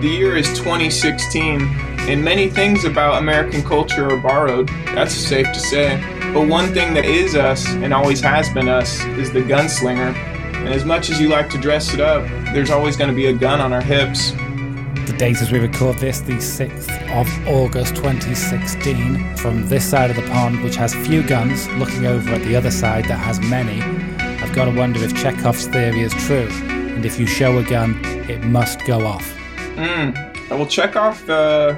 The year is 2016, and many things about American culture are borrowed. That's safe to say. But one thing that is us, and always has been us, is the gunslinger. And as much as you like to dress it up, there's always going to be a gun on our hips. The date as we record this, the 6th of August 2016, from this side of the pond, which has few guns, looking over at the other side that has many, I've got to wonder if Chekhov's theory is true. And if you show a gun, it must go off. Mm. Well, Chekhov. Uh,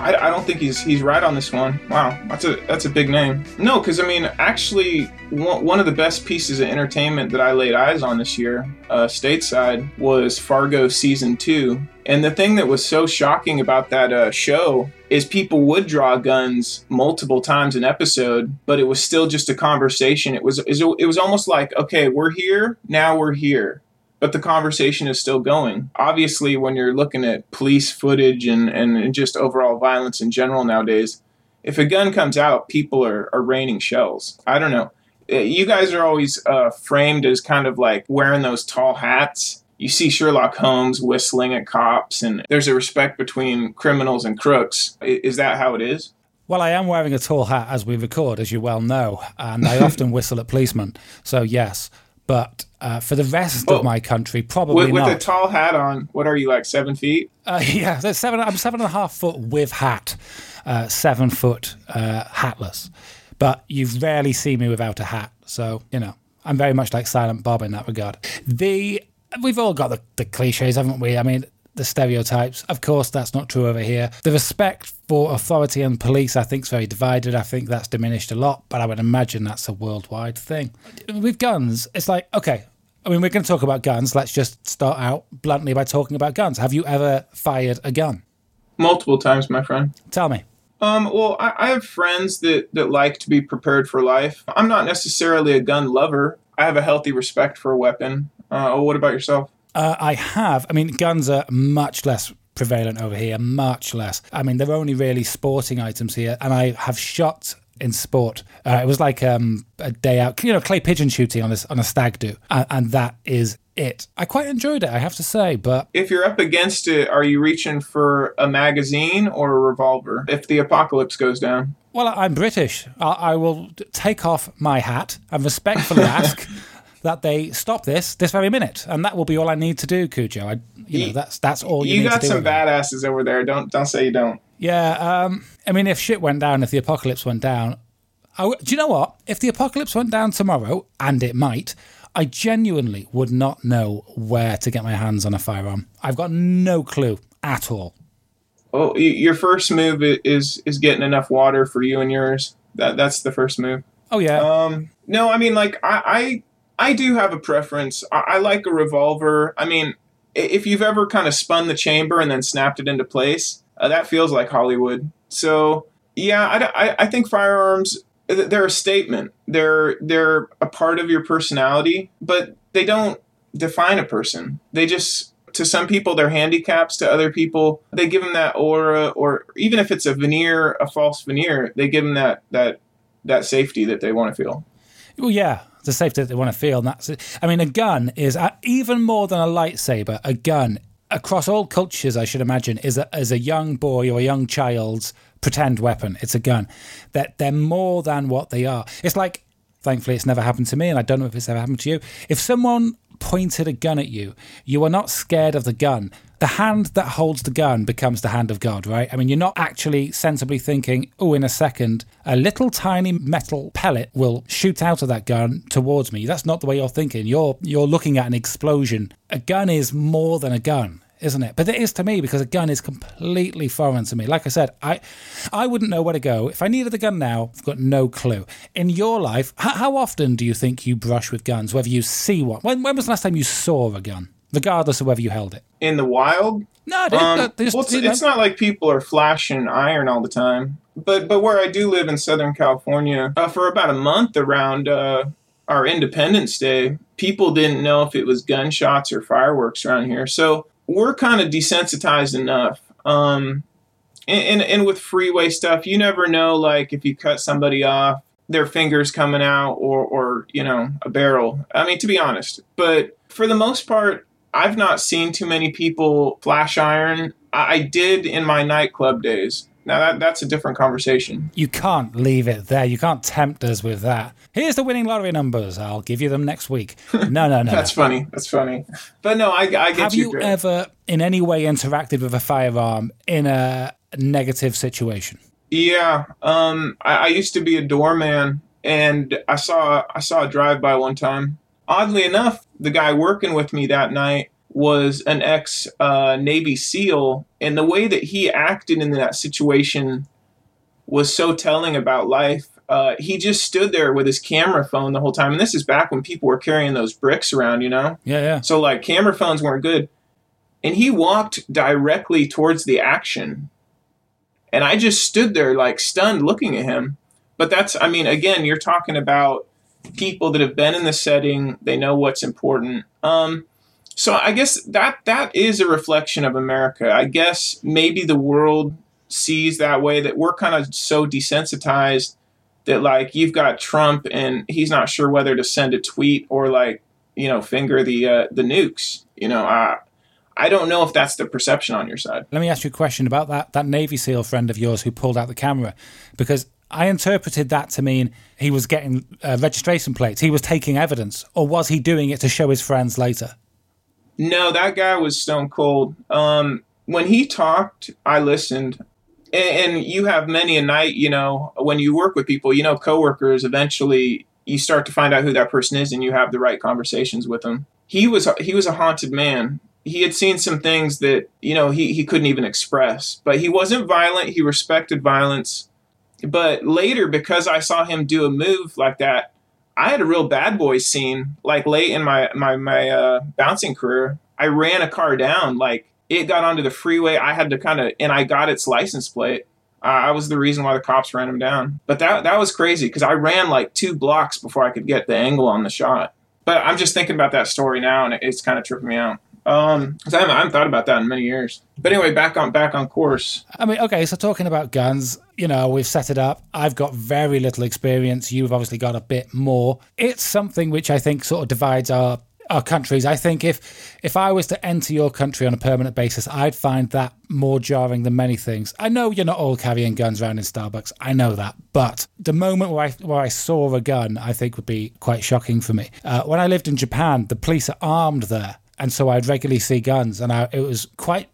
I, I don't think he's he's right on this one. Wow, that's a that's a big name. No, because I mean, actually, one, one of the best pieces of entertainment that I laid eyes on this year, uh, stateside, was Fargo season two. And the thing that was so shocking about that uh, show is people would draw guns multiple times an episode, but it was still just a conversation. It was it was almost like, okay, we're here now, we're here but the conversation is still going. Obviously, when you're looking at police footage and, and just overall violence in general nowadays, if a gun comes out, people are, are raining shells. I don't know. Uh, you guys are always uh, framed as kind of like wearing those tall hats. You see Sherlock Holmes whistling at cops, and there's a respect between criminals and crooks. Is that how it is? Well, I am wearing a tall hat as we record, as you well know, and I often whistle at policemen. So, yes. But uh, for the rest well, of my country, probably with, with a tall hat on, what are you like seven feet? Uh, yeah, seven. I'm seven and a half foot with hat, uh, seven foot uh, hatless. But you rarely see me without a hat, so you know I'm very much like Silent Bob in that regard. The we've all got the, the cliches, haven't we? I mean, the stereotypes. Of course, that's not true over here. The respect for authority and police, I think, is very divided. I think that's diminished a lot, but I would imagine that's a worldwide thing. With guns, it's like, okay, I mean, we're going to talk about guns. Let's just start out bluntly by talking about guns. Have you ever fired a gun? Multiple times, my friend. Tell me. Um, well, I, I have friends that, that like to be prepared for life. I'm not necessarily a gun lover. I have a healthy respect for a weapon. Uh, what about yourself? Uh, I have. I mean, guns are much less prevalent over here, much less. I mean, they're only really sporting items here, and I have shot in sport. Uh, it was like um, a day out, you know, clay pigeon shooting on this on a stag do, and, and that is it. I quite enjoyed it, I have to say. But if you're up against it, are you reaching for a magazine or a revolver? If the apocalypse goes down. Well, I'm British. I, I will take off my hat and respectfully ask that they stop this this very minute, and that will be all I need to do, Cujo. I, you know, that's that's all you, you got some badasses over there. Don't don't say you don't. Yeah, um, I mean, if shit went down, if the apocalypse went down, I, do you know what? If the apocalypse went down tomorrow, and it might, I genuinely would not know where to get my hands on a firearm. I've got no clue at all. Oh, your first move is is getting enough water for you and yours. That that's the first move. Oh yeah. Um, no, I mean like I I, do have a preference. I, I like a revolver. I mean, if you've ever kind of spun the chamber and then snapped it into place, uh, that feels like Hollywood. So yeah, I, I, I think firearms they're a statement. They're they're a part of your personality, but they don't define a person. They just to some people they're handicaps. To other people, they give them that aura, or even if it's a veneer, a false veneer, they give them that that that safety that they want to feel. Well, yeah, the safety that they want to feel. And that's it. I mean, a gun is uh, even more than a lightsaber. A gun across all cultures, I should imagine, is a, is a young boy or a young child's pretend weapon. It's a gun. That they're, they're more than what they are. It's like, thankfully, it's never happened to me, and I don't know if it's ever happened to you. If someone pointed a gun at you, you are not scared of the gun. The hand that holds the gun becomes the hand of God, right? I mean, you're not actually sensibly thinking, oh, in a second, a little tiny metal pellet will shoot out of that gun towards me. That's not the way you're thinking. You're you're looking at an explosion. A gun is more than a gun isn't it? But it is to me because a gun is completely foreign to me. Like I said, I I wouldn't know where to go. If I needed a gun now, I've got no clue. In your life, how, how often do you think you brush with guns, whether you see one? When, when was the last time you saw a gun, regardless of whether you held it? In the wild? No, um, just, well, it's, it's not like people are flashing iron all the time. But but where I do live in Southern California, uh, for about a month around uh, our Independence Day, people didn't know if it was gunshots or fireworks around here. So we're kind of desensitized enough. Um, and, and, and with freeway stuff, you never know, like if you cut somebody off, their fingers coming out or, or, you know, a barrel. I mean, to be honest, but for the most part, I've not seen too many people flash iron. I, I did in my nightclub days. Now that that's a different conversation. You can't leave it there. You can't tempt us with that. Here's the winning lottery numbers. I'll give you them next week. No, no, no. that's no. funny. That's funny. But no, I, I get Have you. you ever, in any way, interacted with a firearm in a negative situation? Yeah. Um. I, I used to be a doorman, and I saw I saw a drive by one time. Oddly enough, the guy working with me that night was an ex uh, Navy SEAL, and the way that he acted in that situation was so telling about life. Uh, he just stood there with his camera phone the whole time, and this is back when people were carrying those bricks around, you know. Yeah, yeah. So like camera phones weren't good, and he walked directly towards the action, and I just stood there like stunned, looking at him. But that's, I mean, again, you're talking about people that have been in the setting; they know what's important. Um, so I guess that that is a reflection of America. I guess maybe the world sees that way that we're kind of so desensitized that like you've got Trump and he's not sure whether to send a tweet or like you know finger the uh, the nukes. You know, I I don't know if that's the perception on your side. Let me ask you a question about that that Navy SEAL friend of yours who pulled out the camera, because I interpreted that to mean he was getting uh, registration plates, he was taking evidence, or was he doing it to show his friends later? No, that guy was stone cold. Um, when he talked, I listened. And, and you have many a night, you know, when you work with people, you know, coworkers, eventually you start to find out who that person is and you have the right conversations with them. He was he was a haunted man. He had seen some things that, you know, he, he couldn't even express. But he wasn't violent. He respected violence. But later, because I saw him do a move like that, I had a real bad boy scene like late in my my my uh, bouncing career. I ran a car down like it got onto the freeway. I had to kind of and I got its license plate. Uh, I was the reason why the cops ran him down. But that that was crazy because I ran like two blocks before I could get the angle on the shot. But I'm just thinking about that story now, and it's kind of tripping me out. Um, 'cause I haven't, I haven't thought about that in many years. But anyway, back on back on course. I mean, okay, so talking about guns, you know, we've set it up. I've got very little experience. You've obviously got a bit more. It's something which I think sort of divides our our countries. I think if if I was to enter your country on a permanent basis, I'd find that more jarring than many things. I know you're not all carrying guns around in Starbucks. I know that, but the moment where I where I saw a gun, I think would be quite shocking for me. Uh, when I lived in Japan, the police are armed there and so I'd regularly see guns, and I, it was quite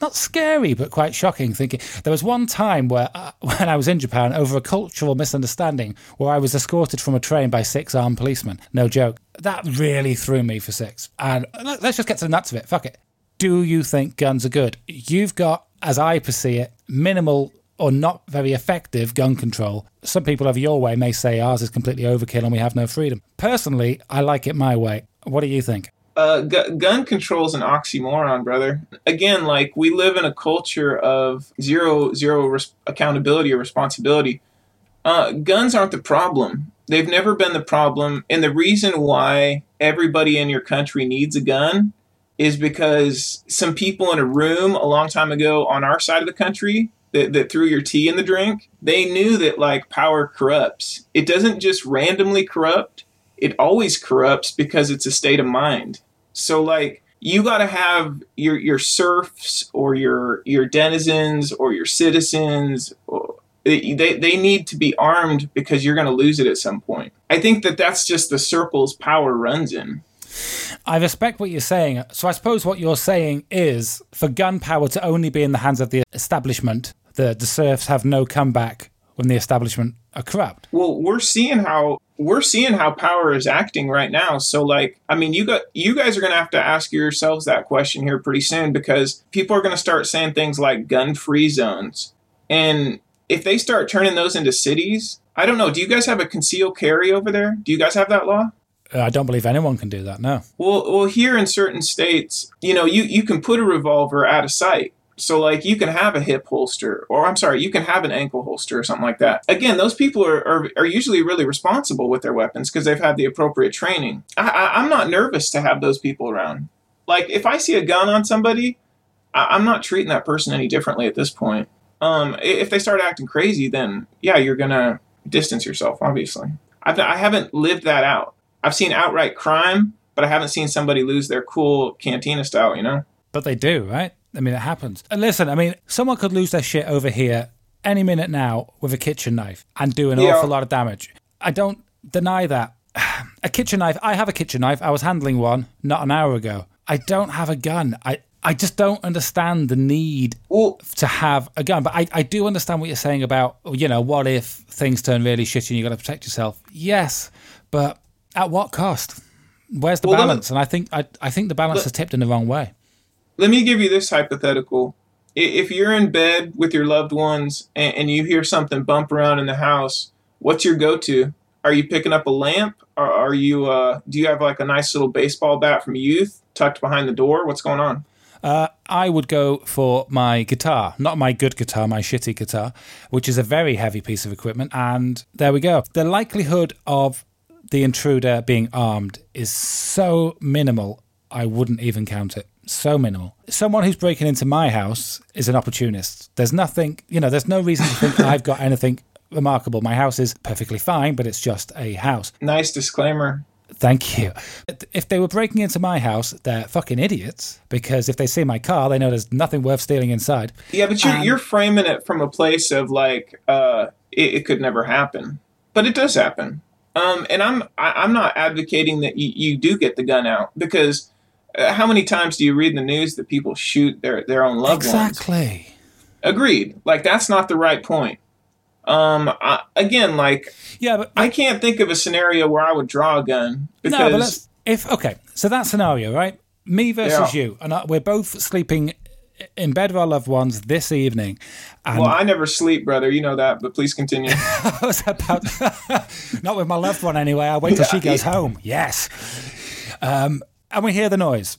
not scary, but quite shocking. Thinking there was one time where, uh, when I was in Japan, over a cultural misunderstanding, where I was escorted from a train by six armed policemen. No joke. That really threw me for six. And let's just get to the nuts of it. Fuck it. Do you think guns are good? You've got, as I perceive it, minimal or not very effective gun control. Some people over your way may say ours is completely overkill and we have no freedom. Personally, I like it my way. What do you think? Uh, gu- gun control is an oxymoron, brother. Again, like we live in a culture of zero zero res- accountability or responsibility. Uh, guns aren't the problem. They've never been the problem, and the reason why everybody in your country needs a gun is because some people in a room a long time ago on our side of the country that, that threw your tea in the drink, they knew that like power corrupts. It doesn't just randomly corrupt. It always corrupts because it's a state of mind. So like you got to have your your serfs or your your denizens or your citizens. They, they, they need to be armed because you're going to lose it at some point. I think that that's just the circles power runs in. I respect what you're saying. So I suppose what you're saying is for gun power to only be in the hands of the establishment, the, the serfs have no comeback when the establishment are corrupt. Well, we're seeing how we're seeing how power is acting right now. So like, I mean, you got you guys are going to have to ask yourselves that question here pretty soon because people are going to start saying things like gun-free zones. And if they start turning those into cities, I don't know, do you guys have a concealed carry over there? Do you guys have that law? Uh, I don't believe anyone can do that. No. Well, well, here in certain states, you know, you you can put a revolver out of sight. So like you can have a hip holster, or I'm sorry, you can have an ankle holster or something like that. Again, those people are are, are usually really responsible with their weapons because they've had the appropriate training. I, I, I'm not nervous to have those people around. Like if I see a gun on somebody, I, I'm not treating that person any differently at this point. Um, if they start acting crazy, then yeah, you're gonna distance yourself. Obviously, I've, I haven't lived that out. I've seen outright crime, but I haven't seen somebody lose their cool cantina style. You know. But they do, right? I mean, it happens. And listen, I mean, someone could lose their shit over here any minute now with a kitchen knife and do an Yeah. awful lot of damage. I don't deny that. A kitchen knife, I have a kitchen knife. I was handling one not an hour ago. I don't have a gun. I, I just don't understand the need Well, to have a gun. But I, I do understand what you're saying about, you know, what if things turn really shitty and you've got to protect yourself? Yes, but at what cost? Where's the Well, balance? and I think I, I think the balance is tipped in the wrong way. Let me give you this hypothetical. If you're in bed with your loved ones and, and you hear something bump around in the house, what's your go-to? Are you picking up a lamp? Or are you? Uh, do you have like a nice little baseball bat from youth tucked behind the door? What's going on? Uh, I would go for my guitar, not my good guitar, my shitty guitar, which is a very heavy piece of equipment. And there we go. The likelihood of the intruder being armed is so minimal, I wouldn't even count it. So minimal. Someone who's breaking into my house is an opportunist. There's nothing, you know, there's no reason to think I've got anything remarkable. My house is perfectly fine, but it's just a house. Nice disclaimer. Thank you. If they were breaking into my house, they're fucking idiots because if they see my car, they know there's nothing worth stealing inside. Yeah, but you're Um, you're framing it from a place of like uh, it, it could never happen, but it does happen. Um, and I'm I, I'm not advocating that you, you do get the gun out because how many times do you read in the news that people shoot their their own loved ones? Exactly. Agreed. Like that's not the right point. Um, I, again, like Yeah, but I can't think of a scenario where I would draw a gun because no, but let's if okay. So that scenario, right? Me versus Yeah. you, and I, we're both sleeping in bed with our loved ones this evening. And well, I never sleep, brother. You know that, but please continue. I was about not with my loved one anyway. I wait till she goes Yeah. home. Yes. Um, and we hear the noise.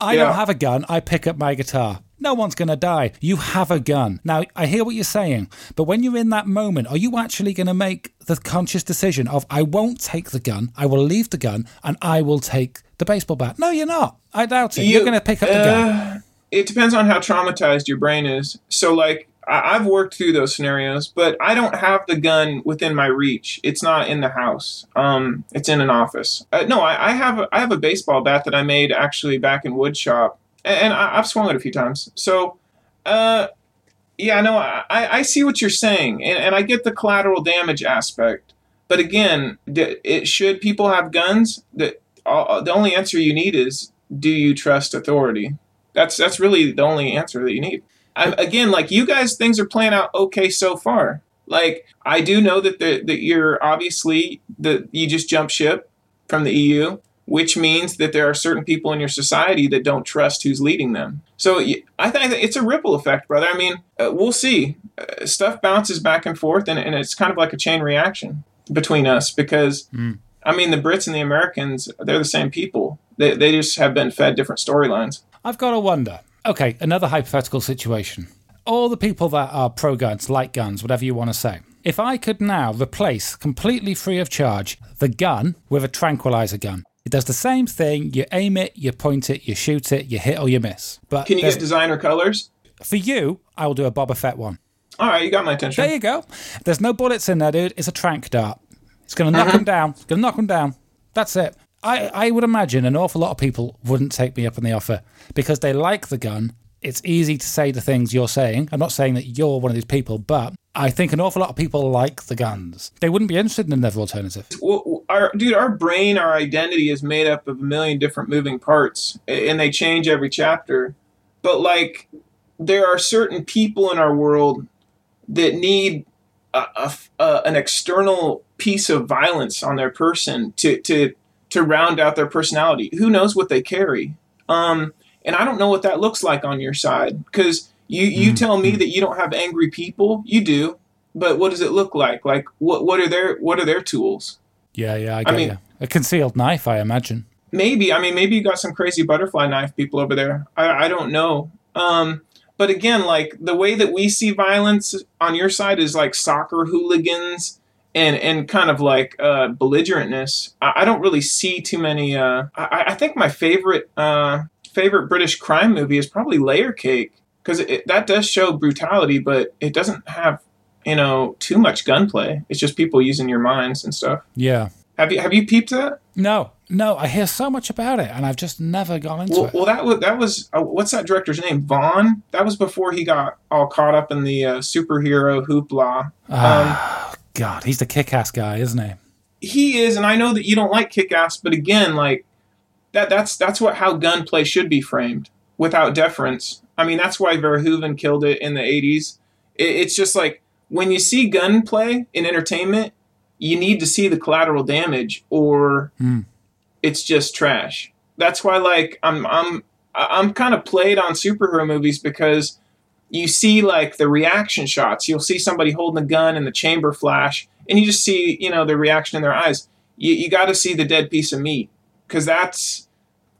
I Yeah. don't have a gun. I pick up my guitar. No one's going to die. You have a gun. Now, I hear what you're saying, but when you're in that moment, are you actually going to make the conscious decision of, I won't take the gun, I will leave the gun, and I will take the baseball bat? No, you're not. I doubt it. You, are going to pick up the gun. Uh, it depends on how traumatized your brain is. So, like, I- I've worked through those scenarios, but I don't have the gun within my reach. It's not in the house. Um, it's in an office. Uh, no, I, I have a, I have a baseball bat that I made actually back in wood shop, and, and I, I've swung it a few times. So, uh, yeah, no, I, I see what you're saying, and, and I get the collateral damage aspect. But again, it should people have guns? Uh, the only answer you need is, do you trust authority? That's that's really the only answer that you need. I'm, again, like you guys, things are playing out okay so far. Like I do know that the, that you're obviously that you just jump ship from the EU, which means that there are certain people in your society that don't trust who's leading them. So I think it's a ripple effect, brother. I mean, uh, we'll see. Uh, stuff bounces back and forth, and, and it's kind of like a chain reaction between us because. I mean, the Brits and the Americans, they're the same people. They, they just have been fed different storylines. I've got to wonder. Okay, another hypothetical situation. All the people that are pro guns, like guns, whatever you want to say. If I could now replace completely free of charge the gun with a tranquilizer gun, it does the same thing. You aim it, you point it, you shoot it, you hit or you miss. But Can you get designer colors? for you, I will do a Boba Fett one. All right, you got my attention. There you go. There's no bullets in there, dude. It's a trank dart. It's going to knock uh-huh. them down. It's to knock them down. That's it. I, I would imagine an awful lot of people wouldn't take me up on the offer because they like the gun. It's easy to say the things you're saying. I'm not saying that you're one of these people, but I think an awful lot of people like the guns. They wouldn't be interested in another alternative. Well, our dude, our brain, our identity is made up of a million different moving parts, and they change every chapter. But like, there are certain people in our world that need a, a- a- an external piece of violence on their person to to to round out their personality. Who knows what they carry? Um, and I don't know what that looks like on your side because you you tell me that you don't have angry people. You do, but what does it look like? Like what what are their what are their tools? Yeah, yeah, I get mean- you. A concealed knife, I imagine. maybe i mean maybe you got some crazy butterfly knife people over there i, I don't know um, but again like the way that we see violence on your side is like soccer hooligans and and kind of like uh, belligerentness I, I don't really see too many uh, I, I think my favorite uh, favorite british crime movie is probably layer cake because that does show brutality but it doesn't have you know too much gunplay it's just people using your minds and stuff Yeah. Have you have you peeped that? No, no. I hear so much about it, and I've just never gone into Well, it. well, that was that was uh, what's that director's name? Vaughn. That was before he got all caught up in the uh, superhero hoopla. Ah, God, he's the kick-ass guy, isn't he? he is, and I know that you don't like kick ass, but again, like that that's that's what how gunplay should be framed without deference. I mean, that's why Verhoeven killed it in the '80s. It, it's just like when you see gunplay in entertainment, you need to see the collateral damage, or Hmm. it's just trash. That's why, like, I'm I'm I'm kind of played on superhero movies because you see like the reaction shots. You'll see somebody holding a gun and the chamber flash, and you just see you know the reaction in their eyes. You you got to see the dead piece of meat because that's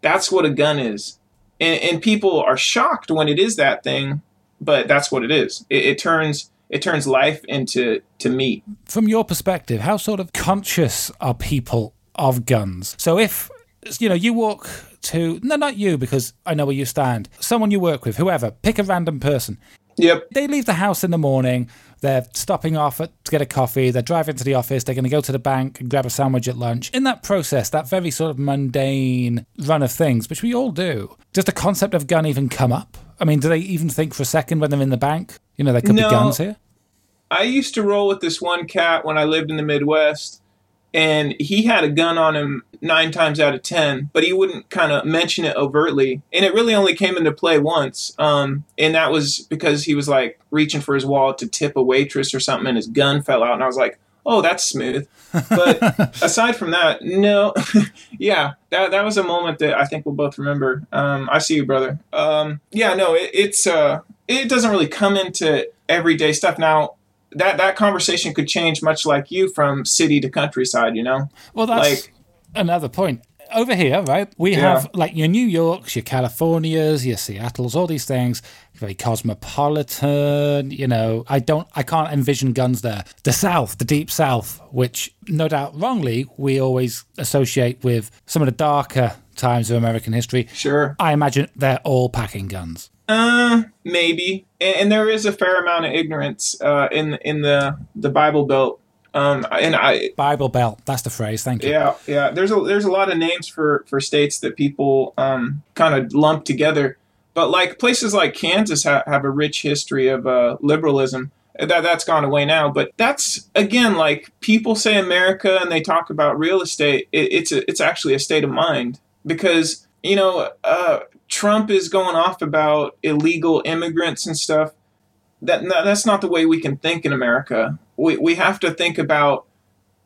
that's what a gun is, and, and people are shocked when it is that thing, but that's what it is. It, it turns it turns life into to meat. From your perspective, how sort of conscious are people of guns? So if you know you walk to no, not you because I know where you stand. Someone you work with, whoever, pick a random person. Yep. They leave the house in the morning. They're stopping off at, to get a coffee. They're driving to the office. They're going to go to the bank and grab a sandwich at lunch. In that process, that very sort of mundane run of things, which we all do, does the concept of gun even come up? I mean, do they even think for a second when they're in the bank? You know, there could No. be guns here. I used to roll with this one cat when I lived in the Midwest, and he had a gun on him nine times out of ten, but he wouldn't kind of mention it overtly. And it really only came into play once, um, and that was because he was like reaching for his wallet to tip a waitress or something, and his gun fell out, and I was like, "Oh, that's smooth." But aside from that, no, yeah, that that was a moment that I think we'll both remember. Um, I see you, brother. Um, yeah, no, it, it's uh, it doesn't really come into everyday stuff now that that conversation could change much like you from city to countryside you know Well, that's Like- another point. Over here, right, we Yeah. have like your New Yorks, your Californias, your Seattles, all these things, very cosmopolitan. You know, I don't, I can't envision guns there. The South, the deep South, which no doubt wrongly we always associate with some of the darker times of American history. sure I imagine they're all packing guns. Uh maybe. And, and there is a fair amount of ignorance uh in in the the bible belt. Um and i Bible Belt, that's the phrase. Thank you. yeah yeah. There's a there's a lot of names for for states that people um kind of lump together. But like places like kansas ha- have a rich history of uh liberalism. That that's gone away now. But that's again like people say america and they talk about real estate. It, it's a, it's actually a state of mind. Because you know uh trump is going off about illegal immigrants and stuff that no, that's not the way we can think in america we we have to think about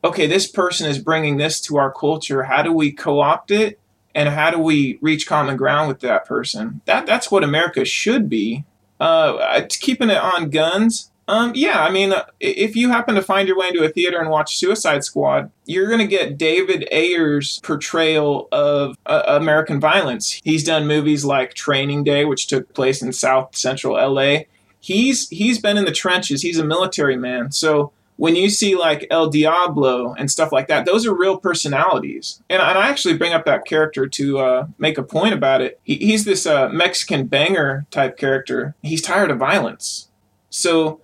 okay, this person is bringing this to our culture. How do we co-opt it, and how do we reach common ground with that person? That that's what America should be. Uh, keeping it on guns. Um, yeah, I mean, uh, if you happen to find your way into a theater and watch Suicide Squad, you're going to get David Ayer's portrayal of uh, American violence. He's done movies like Training Day, which took place in South Central LA. He's he's been in the trenches. He's a military man, so when you see like El Diablo and stuff like that, those are real personalities. And, and I actually bring up that character to uh, make a point about it. He, he's this uh, Mexican banger type character. He's tired of violence. So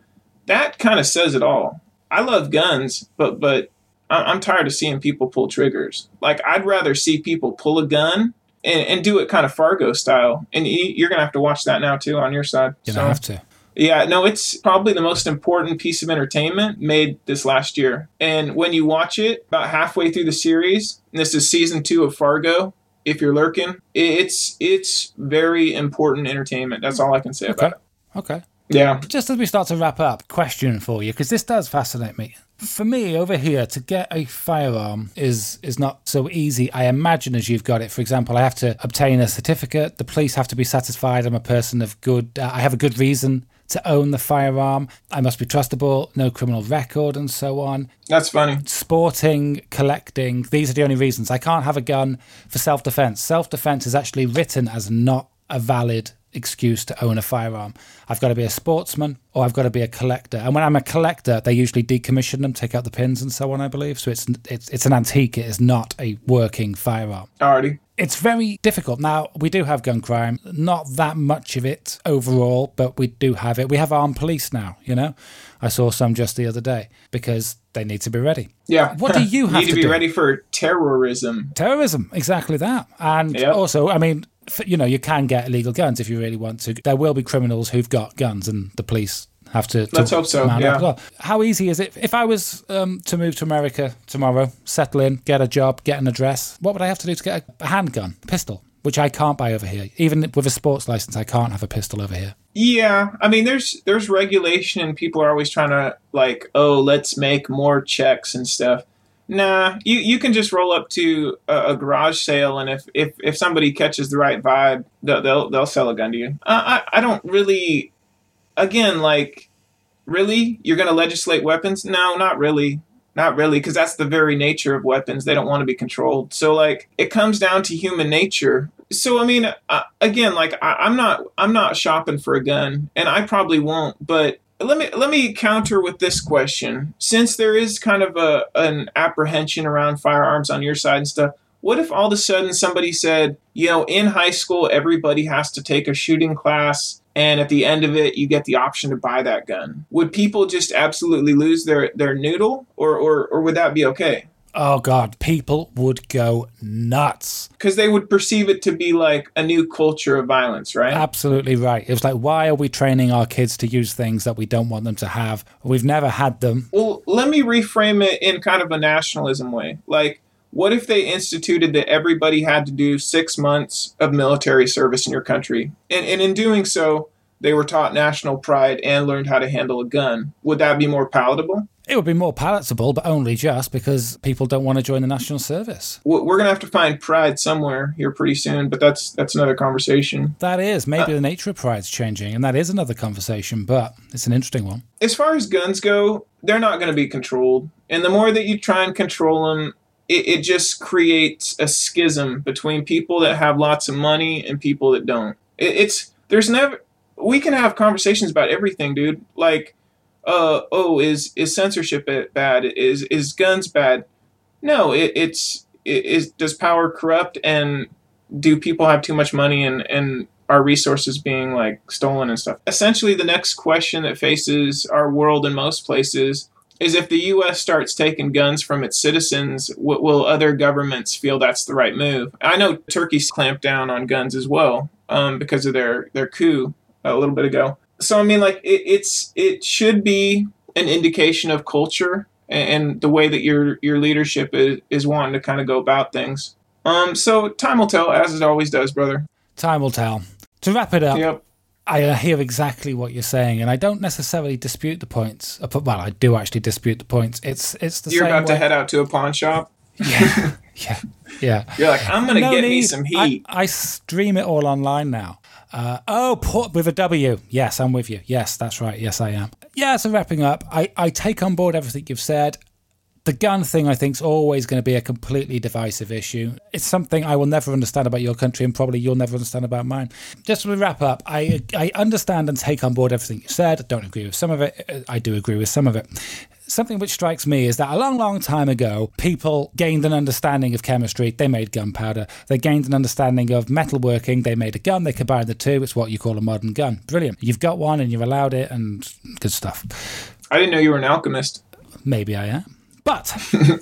that kind of says it all. I love guns, but but I'm tired of seeing people pull triggers. Like I'd rather see people pull a gun and, and do it kind of Fargo style. And you- you're gonna have to watch that now too on your side. You So- don't have to. yeah, no, it's probably the most important piece of entertainment made this last year. And when you watch it, about halfway through the series, and this is season two of Fargo. If you're lurking, it's it's very important entertainment. That's all I can say Okay. about it. Okay. Yeah, Just as we start to wrap up, question for you because this does fascinate me. For me, over here, to get a firearm is is not so easy. I imagine as you've got it. For example, I have to obtain a certificate. The police have to be satisfied I'm a person of good. Uh, I have a good reason to own the firearm. I must be trustable, no criminal record, and so on. that's funny. Sporting, collecting, these are the only reasons. I can't have a gun for self defense. Self defense is actually written as not a valid excuse to own a firearm. I've got to be a sportsman or I've got to be a collector. And when I'm a collector, they usually decommission them, take out the pins and so on, I believe. So it's it's it's an antique, it is not a working firearm. Alrighty. it's very difficult. Now, we do have gun crime, not that much of it overall, but we do have it. We have armed police now, you know? I saw some just the other day because they need to be ready. Yeah. What do you have need to, to be do? ready for terrorism? Terrorism, exactly that. And Yep. also, I mean, you know, you can get illegal guns if you really want to. There will be criminals who've got guns, and the police have to. to Let's hope so, yeah. as well. How easy is it? If I was um, to move to America tomorrow, settle in, get a job, get an address, what would I have to do to get a, a handgun, pistol, which I can't buy over here? Even with a sports license, I can't have a pistol over here. Yeah, I mean, there's there's regulation, and people are always trying to like, oh, let's make more checks and stuff. Nah, you, you can just roll up to a, a garage sale, and if, if, if somebody catches the right vibe, they'll they'll, they'll sell a gun to you. I, I I don't really, again, like, really, you're gonna legislate weapons? No, not really, not really, because that's the very nature of weapons. They don't want to be controlled. So like, it comes down to human nature so I mean, uh, again, like I, I'm not, I'm not shopping for a gun, and I probably won't. But let me let me counter with this question: since there is kind of a an apprehension around firearms on your side and stuff, what if all of a sudden somebody said, you know, in high school everybody has to take a shooting class, and at the end of it you get the option to buy that gun? Would people just absolutely lose their their noodle, or or, or would that be okay? Oh God, people would go nuts. because they would perceive it to be like a new culture of violence, right? Absolutely right. It was like, why are we training our kids to use things that we don't want them to have? We've never had them. well, let me reframe it in kind of a nationalism way. Like, what if they instituted that everybody had to do six months of military service in your country? And, and in doing so, they were taught national pride and learned how to handle a gun. Would that be more palatable? It would be more palatable, but only just because people don't want to join the national service. We're gonna have to find pride somewhere here pretty soon, but that's that's another conversation. That is. Maybe uh, the nature of pride's changing, and that is another conversation, but it's an interesting one. as far as guns go, they're not going to be controlled. And the more that you try and control them, it, it just creates a schism between people that have lots of money and people that don't. It, it's there's never we can have conversations about everything, dude. Like, uh, oh, is is censorship bad? Is is guns bad? No, it, it's it is does power corrupt and do people have too much money and and our resources being like stolen and stuff. Essentially, the next question that faces our world in most places is if the U.S. starts taking guns from its citizens, will other governments feel that's the right move? I know Turkey's clamped down on guns as well um, because of their their coup a little bit ago. So I mean, like it, it's it should be an indication of culture and, the way that your your leadership is, is wanting to kind of go about things. Um, so time will tell, as it always does, brother. Time will tell. To wrap it up, Yep. I hear exactly what you're saying, and I don't necessarily dispute the points. Uh, Well, I do actually dispute the points. It's it's the You're about to head out to a pawn shop. Yeah, yeah, yeah. You're like, I'm gonna No get me need. some I, heat. I stream it all online now. Uh, oh, put with a W. Yes, I'm with you. Yes, that's right. Yes, I am. Yeah, so wrapping up, I, I take on board everything you've said. The gun thing, I think, is always going to be a completely divisive issue. It's something I will never understand about your country, and probably you'll never understand about mine. Just to wrap up, I I understand and take on board everything you said. I don't agree with some of it. I do agree with some of it. Something which strikes me is that a long, long time ago, people gained an understanding of chemistry. They made gunpowder. They gained an understanding of metalworking. They made a gun. They combined the two. It's what you call a modern gun. Brilliant. You've got one and you're allowed it, and good stuff. I didn't know you were an alchemist. Maybe I am. But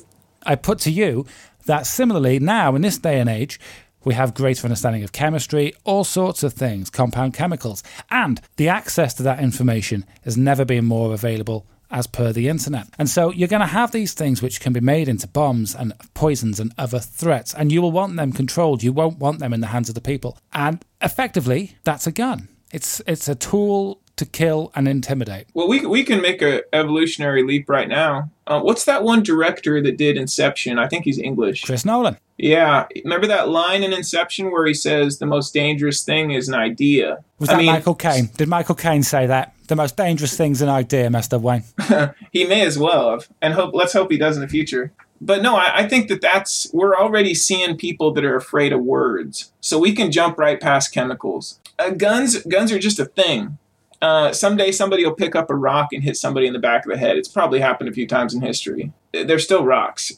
I put to you that similarly, now in this day and age, we have greater understanding of chemistry, all sorts of things, compound chemicals, and the access to that information has never been more available as per the internet. And so you're going to have these things which can be made into bombs and poisons and other threats, and you will want them controlled. You won't want them in the hands of the people. And effectively, that's a gun. It's it's a tool to kill and intimidate. Well, we we can make a evolutionary leap right now. Uh, what's that one director that did Inception? I think he's English. Chris Nolan. Yeah, remember that line in Inception where he says the most dangerous thing is an idea. Was I that mean, Michael Caine? Did Michael Caine say that? The most dangerous thing's an idea, Master Wayne. he may as well have, and hope. Let's hope he does in the future. But no, I, I think that that's we're already seeing people that are afraid of words, so we can jump right past chemicals. Uh, guns, guns are just a thing. Uh, someday somebody will pick up a rock and hit somebody in the back of the head. It's probably happened a few times in history. They're still rocks.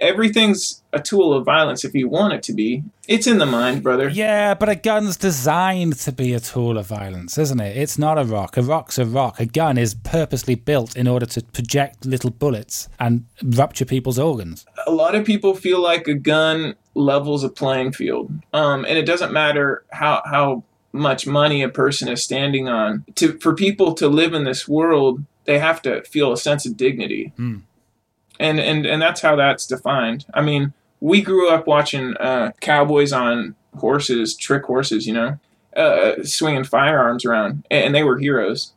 Everything's a tool of violence if you want it to be. It's in the mind, brother. Yeah, but a gun's designed to be a tool of violence, isn't it? It's not a rock. A rock's a rock. A gun is purposely built in order to project little bullets and rupture people's organs. A lot of people feel like a gun levels a playing field, um, and it doesn't matter how how much money a person is standing on. To for people to live in this world, they have to feel a sense of dignity, Hmm. And and and that's how that's defined. I mean, we grew up watching uh, cowboys on horses, trick horses, you know, uh, swinging firearms around, and they were heroes.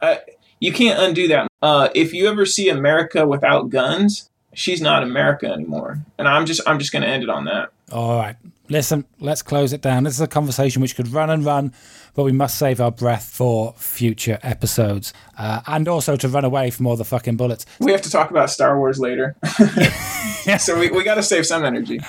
Uh, you can't undo that. Uh, if you ever see America without guns, she's not America anymore. And I'm just I'm just going to end it on that. All right. Listen, let's close it down. This is a conversation which could run and run, but we must save our breath for future episodes. Uh, and also to run away from all the fucking bullets. We have to talk about Star Wars later, so we, we got to save some energy.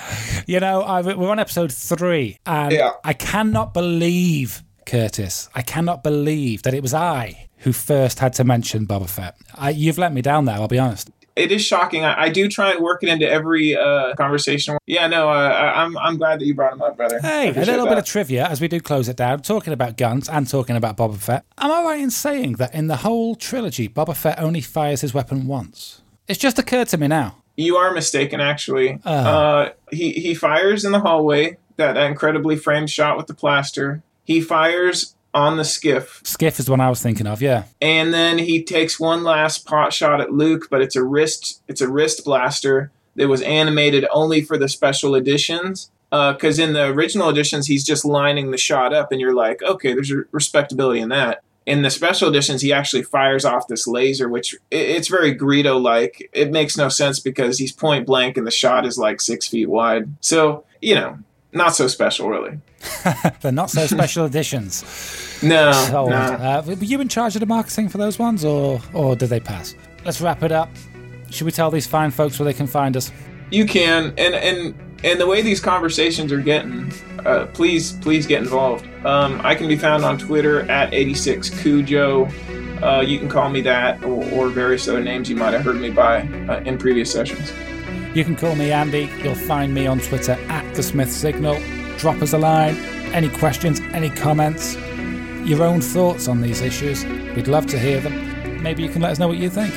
You know, I, we're on episode three, and Yeah. I cannot believe, Curtis, I cannot believe that it was I who first had to mention Boba Fett. I, you've let me down there, I'll be honest. It is shocking. I, I do try and work it into every uh, conversation. Yeah, no, uh, I, I'm I'm glad that you brought him up, brother. Hey, a little bit of trivia as we do close it down, talking about guns and talking about Boba Fett. Am I right in saying that in the whole trilogy, Boba Fett only fires his weapon once? It's just occurred to me now. You are mistaken, actually. Oh. Uh, he he fires in the hallway. That, that incredibly framed shot with the blaster. He fires on the skiff, Skiff is the one I was thinking of, yeah. and then he takes one last pot shot at Luke, but it's a wrist. It's a wrist blaster that was animated only for the special editions. Uh because in the original editions, he's just lining the shot up, and you're like, okay, there's a respectability in that. In the special editions, he actually fires off this laser, which it's very Greedo like. It makes no sense because he's point blank and the shot is like six feet wide. So, you know, not so special, really. They're not so special editions. No, So, no. uh, were you in charge of the marketing for those ones, or or did they pass? Let's wrap it up. Should we tell these fine folks where they can find us? You can, and and and the way these conversations are getting, uh, please please get involved. Um, I can be found on Twitter at 86cujo. Uh, you can call me that, or, or various other names you might have heard me by uh, in previous sessions. You can call me Andy. You'll find me on Twitter at the Smith Signal. Drop us a line. Any questions, any comments, your own thoughts on these issues. We'd love to hear them. Maybe you can let us know what you think.